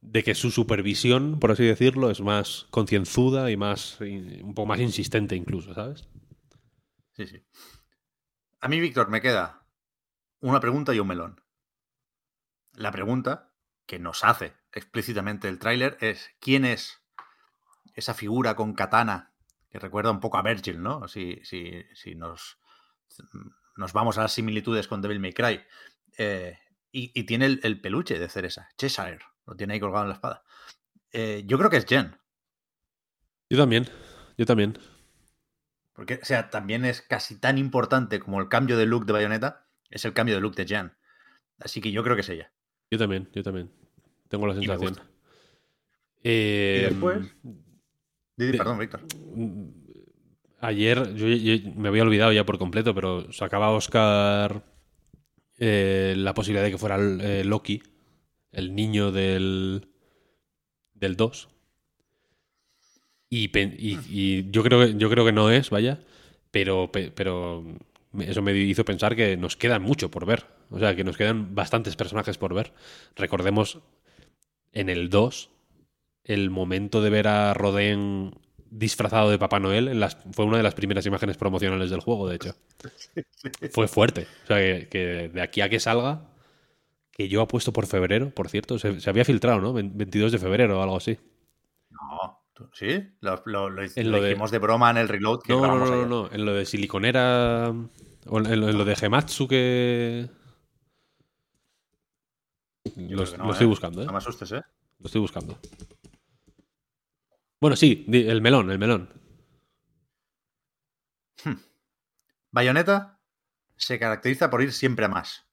de que su supervisión, por así decirlo, es más concienzuda y más un poco más insistente incluso, ¿sabes? Sí, sí. A mí, Víctor, me queda una pregunta y un melón. La pregunta que nos hace explícitamente el tráiler es ¿quién es esa figura con katana que recuerda un poco a Virgil, ¿no? Si, si, si nos, nos vamos a las similitudes con Devil May Cry. Eh, y, y tiene el, el peluche de Ceresa, Cheshire, lo tiene ahí colgado en la espada. Eh, yo creo que es Jen. Yo también, yo también. Porque, o sea, también es casi tan importante como el cambio de look de Bayonetta, es el cambio de look de Jan. Así que yo creo que es ella. Yo también, yo también. Tengo la sensación. Eh, Y después- Didi, de- perdón, Víctor. Ayer, yo, yo me había olvidado ya por completo, pero sacaba Oscar eh, la posibilidad de que fuera eh, Loki, el niño del, del 2. Y, y- y yo, creo que, yo creo que no es, vaya, pero, pe- pero eso me hizo pensar que nos queda mucho por ver. O sea, que nos quedan bastantes personajes por ver. Recordemos en el 2 el momento de ver a Rodén disfrazado de Papá Noel en las, fue una de las primeras imágenes promocionales del juego, de hecho. Fue fuerte. O sea, que, que de aquí a que salga, que yo apuesto por febrero, por cierto, se, se había filtrado, ¿no? 22 de febrero o algo así. No, ¿tú- ¿sí? Lo, lo- lo- En lo lo de- dijimos de broma en el reload que No, no, no, no, en lo de siliconera o en en lo de Gematsu que... Lo, no, estoy ¿eh? buscando, ¿eh? No me asustes, ¿eh? Lo estoy buscando. Bueno, sí, el melón, el melón. Bayonetta se caracteriza por ir siempre a más.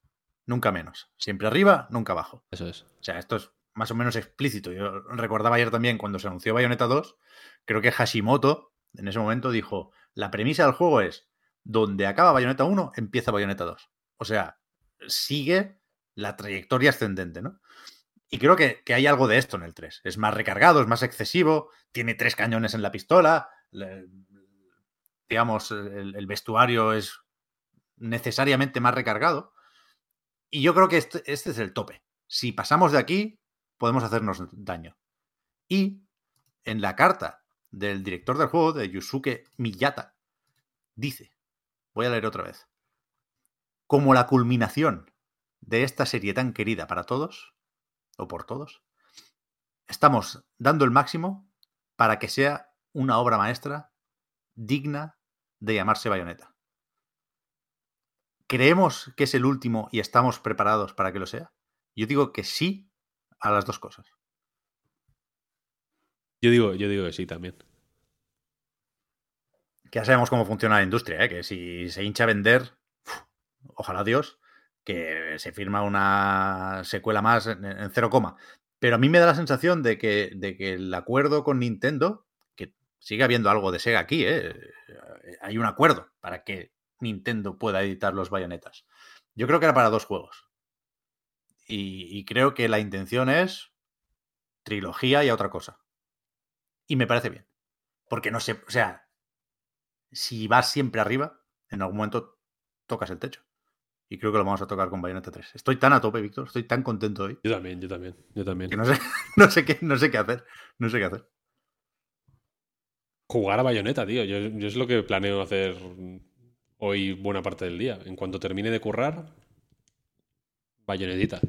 Nunca menos. Siempre arriba, nunca abajo. Eso es. O sea, esto es más o menos explícito. Yo recordaba ayer también cuando se anunció Bayonetta 2, creo que Hashimoto en ese momento dijo, la premisa del juego es, donde acaba Bayonetta 1, empieza Bayonetta 2. O sea, sigue la trayectoria ascendente, ¿no? Y creo que, que hay algo de esto en el 3. Es más recargado, es más excesivo, tiene tres cañones en la pistola, digamos, el, el vestuario es necesariamente más recargado. Y yo creo que este, este es el tope. Si pasamos de aquí, podemos hacernos daño. Y en la carta del director del juego, de Yusuke Miyata, dice, voy a leer otra vez, como la culminación de esta serie tan querida para todos, o por todos, estamos dando el máximo para que sea una obra maestra digna de llamarse Bayonetta. ¿Creemos que es el último y estamos preparados para que lo sea? Yo digo que sí a las dos cosas. Yo digo, yo digo que sí también. Que ya sabemos cómo funciona la industria, ¿eh? que si se hincha a vender, uf, ojalá Dios, que se firma una secuela más en, cero coma. Pero a mí me da la sensación de que, de que el acuerdo con Nintendo, que sigue habiendo algo de Sega aquí, ¿eh? hay un acuerdo para que Nintendo pueda editar los bayonetas. Yo creo que era para dos juegos. Y, y creo que la intención es trilogía y otra cosa. Y me parece bien. Porque no sé, o sea, si vas siempre arriba, en algún momento tocas el techo. Y creo que lo vamos a tocar con Bayonetta 3. Estoy tan a tope, Víctor, estoy tan contento hoy, Yo también, yo también, yo también. que no sé, no sé, qué, no sé qué hacer. No sé qué hacer. Jugar a bayoneta, tío. Yo, yo es lo que planeo hacer hoy buena parte del día. En cuanto termine de currar, bayonetita.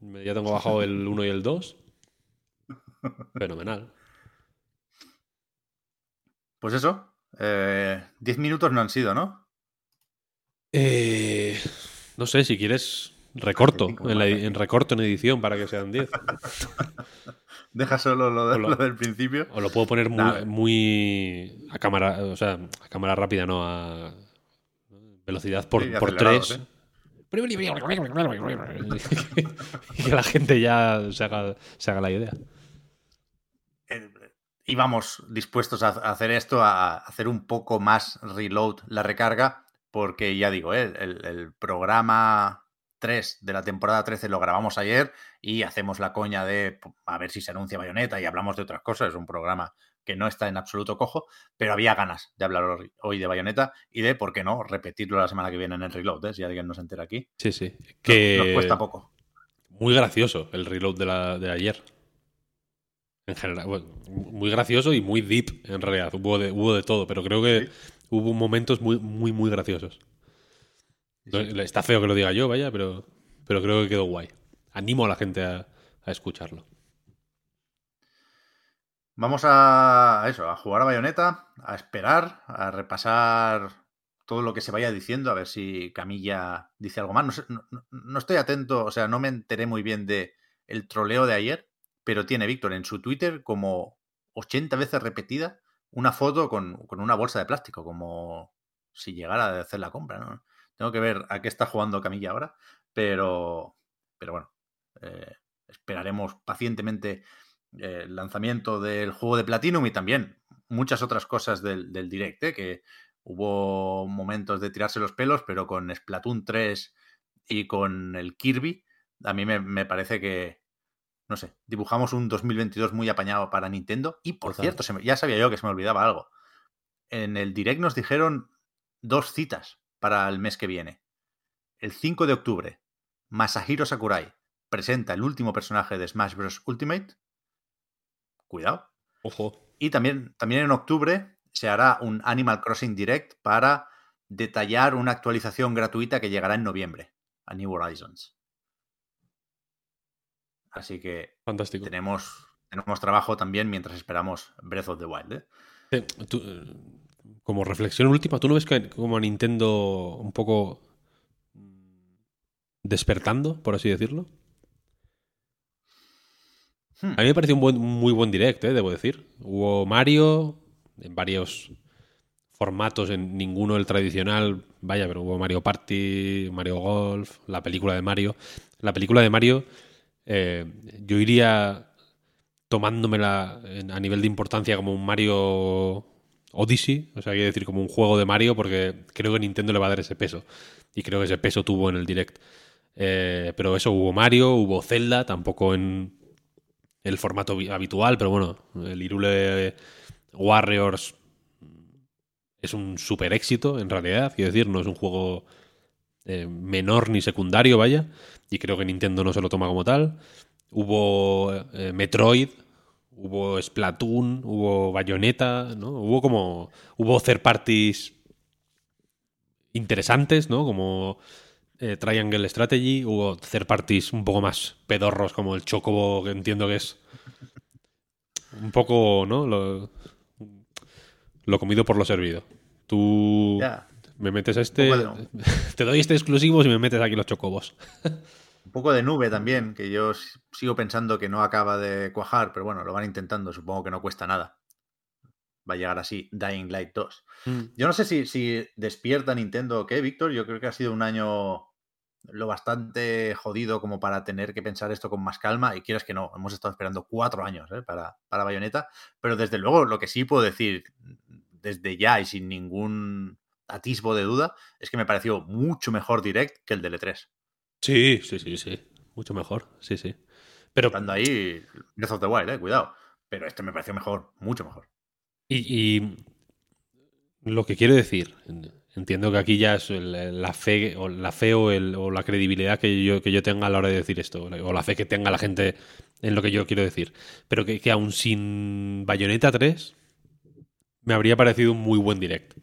Ya tengo bajado el 1 y el 2. Fenomenal. Pues eso. 10 eh, minutos no han sido, ¿no? Eh, no sé, si quieres recorto en, recorto en edición para que sean 10. Deja solo lo, del principio. O lo puedo poner muy, a cámara, o sea, a cámara rápida, no a velocidad por, por 3. y que la gente ya se haga, se haga la idea. Íbamos dispuestos a hacer esto, a hacer un poco más reload la recarga, porque ya digo, ¿eh? el, programa 3 de la temporada 13 lo grabamos ayer y hacemos la coña de a ver si se anuncia Bayonetta y hablamos de otras cosas. Es un programa que no está en absoluto cojo, pero había ganas de hablar hoy de Bayonetta y de, ¿por qué no?, repetirlo la semana que viene en el reload, ¿eh? si alguien no se entera aquí. Sí, sí. Que nos, cuesta poco. Muy gracioso el reload de, la, de ayer. En general, muy gracioso y muy deep, en realidad. Hubo de, hubo de todo, pero creo que hubo momentos muy, muy, muy graciosos. Está feo que lo diga yo, vaya, pero, pero creo que quedó guay. Animo a la gente a, escucharlo. Vamos a eso, a jugar a bayoneta, a esperar, a repasar todo lo que se vaya diciendo, a ver si Camilla dice algo más. No, no, estoy atento, o sea, no me enteré muy bien de el troleo de ayer, pero tiene Víctor en su Twitter como 80 veces repetida una foto con, con, una bolsa de plástico, como si llegara a hacer la compra. Tengo que ver a qué está jugando Camilla ahora, pero, pero bueno, eh, esperaremos pacientemente eh, el lanzamiento del juego de Platinum y también muchas otras cosas del, del Direct, ¿eh? que hubo momentos de tirarse los pelos, pero con Splatoon 3 y con el Kirby, a mí me, parece que, no sé, dibujamos un 2022 muy apañado para Nintendo. Y por cierto, ya sabía yo que se me olvidaba algo. En el Direct nos dijeron dos citas para el mes que viene. El 5 de octubre, Masahiro Sakurai presenta el último personaje de Smash Bros. Ultimate. Cuidado. Ojo. Y también, también en octubre se hará un Animal Crossing Direct para detallar una actualización gratuita que llegará en noviembre a New Horizons. Así que Fantástico. Tenemos, tenemos trabajo también mientras esperamos Breath of the Wild. ¿eh? Eh, como reflexión última, ¿tú no ves que como a Nintendo un poco despertando, por así decirlo? Hmm. A mí me pareció un muy buen direct, ¿eh? debo decir. Hubo Mario en varios formatos, en ninguno el tradicional, vaya, pero hubo Mario Party, Mario Golf, la película de Mario. La película de Mario, eh, yo iría tomándomela a nivel de importancia como un Mario Odyssey, o sea, quiero decir como un juego de Mario, porque creo que Nintendo le va a dar ese peso. Y creo que ese peso tuvo en el direct. Eh, pero eso, hubo Mario, hubo Zelda, tampoco en el formato habitual, pero bueno, el Irule Warriors es un super éxito en realidad, quiero decir, no es un juego eh, menor ni secundario, vaya, y creo que Nintendo no se lo toma como tal. Hubo eh, Metroid, hubo Splatoon, hubo Bayonetta, ¿no? Hubo como. Hubo third parties interesantes, ¿no? Como eh, Triangle Strategy, hubo third parties un poco más pedorros, como el Chocobo, que entiendo que es. Un poco, ¿no? Lo, lo comido por lo servido. Tú. Me metes a este. Te doy este exclusivo si me metes aquí los chocobos. Un poco de nube también, que yo sigo pensando que no acaba de cuajar, pero bueno, lo van intentando, supongo que no cuesta nada. Va a llegar así Dying Light 2. Mm. Yo no sé si, si despierta Nintendo o qué, Víctor. Yo creo que ha sido un año lo bastante jodido como para tener que pensar esto con más calma. Y quieras que no, hemos estado esperando cuatro años ¿eh? para, para Bayonetta. Pero desde luego, lo que sí puedo decir desde ya y sin ningún atisbo de duda es que me pareció mucho mejor Direct que el de L3. Sí, sí, sí, sí. Mucho mejor, sí, sí. Pero. Cuando ahí, Breath of the Wild, eh, cuidado. Pero este me pareció mejor, mucho mejor. Y, lo que quiero decir, entiendo que aquí ya es la fe o la fe o, la credibilidad que yo, que yo tenga a la hora de decir esto, o la fe que tenga la gente en lo que yo quiero decir. Pero que, que aún sin Bayonetta 3, me habría parecido un muy buen direct.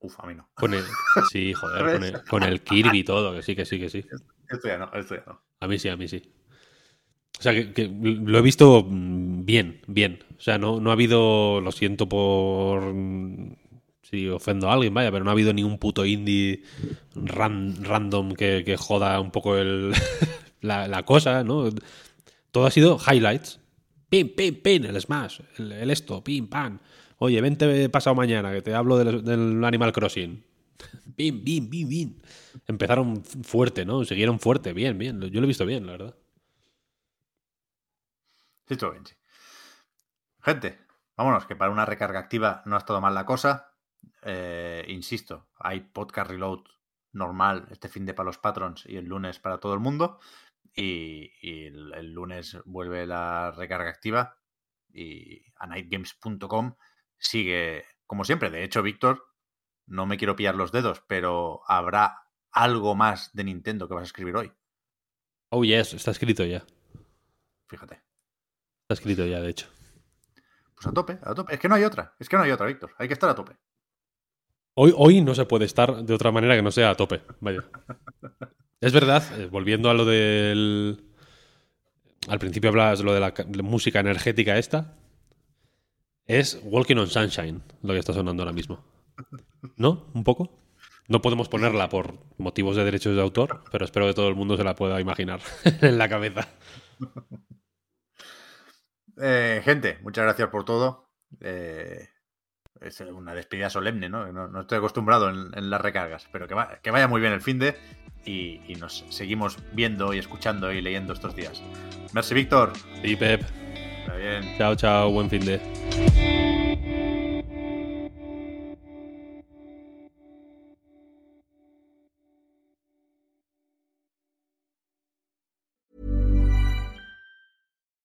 Uf, a mí no. Con el, sí, joder, con el, Kirby y todo, que sí, que sí, que sí. Esto ya no, esto ya no. A mí sí, a mí sí. O sea, que, que lo he visto mm, bien, bien. O sea, no, no ha habido, lo siento por mm, si ofendo a alguien, vaya, pero no ha habido ningún puto indie ran- random que, que joda un poco el, la, la cosa, ¿no? Todo ha sido highlights. Pim, pim, pim, el Smash, el, el esto, pim, pam. Oye, vente pasado mañana, que te hablo del, del Animal Crossing. Pim, pim, pim, pim. Empezaron fuerte, ¿no? Siguieron fuerte, bien, bien. Yo lo he visto bien, la verdad. Sí, todo bien, sí. Gente, vámonos, que para una recarga activa no ha estado mal la cosa. Eh, insisto, hay podcast reload normal este fin de para los patrons y el lunes para todo el mundo. Y, el lunes vuelve la recarga activa y a nightgames.com sigue como siempre. De hecho, Víctor, no me quiero pillar los dedos, pero habrá algo más de Nintendo que vas a escribir hoy. Oh, yes, está escrito ya. Fíjate. Está escrito ya, de hecho. Pues a tope, a tope. Es que no hay otra. Es que no hay otra, Víctor. Hay que estar a tope. Hoy, hoy no se puede estar de otra manera que no sea a tope. Vaya. Es verdad, eh, volviendo a lo del. Al principio hablabas de lo de la música energética esta. Es Walking on Sunshine lo que está sonando ahora mismo. ¿No? ¿Un poco? No podemos ponerla por motivos de derechos de autor, pero espero que todo el mundo se la pueda imaginar en la cabeza. Eh, gente, muchas gracias por todo. Eh, es una despedida solemne, ¿no? No, no estoy acostumbrado en, en las recargas, pero que, va- que vaya muy bien el fin de y, y nos seguimos viendo y escuchando y leyendo estos días. Merci, Víctor. Y Pep, Está bien. chao, chao, buen fin de.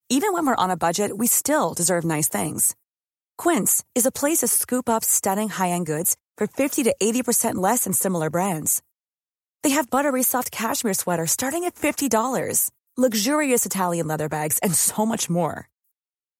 Even when we're on a budget, we still deserve nice things. Quince is a place to scoop up stunning high-end goods for 50 to 80% less than similar brands. They have buttery soft cashmere sweaters starting at $50, luxurious Italian leather bags, and so much more.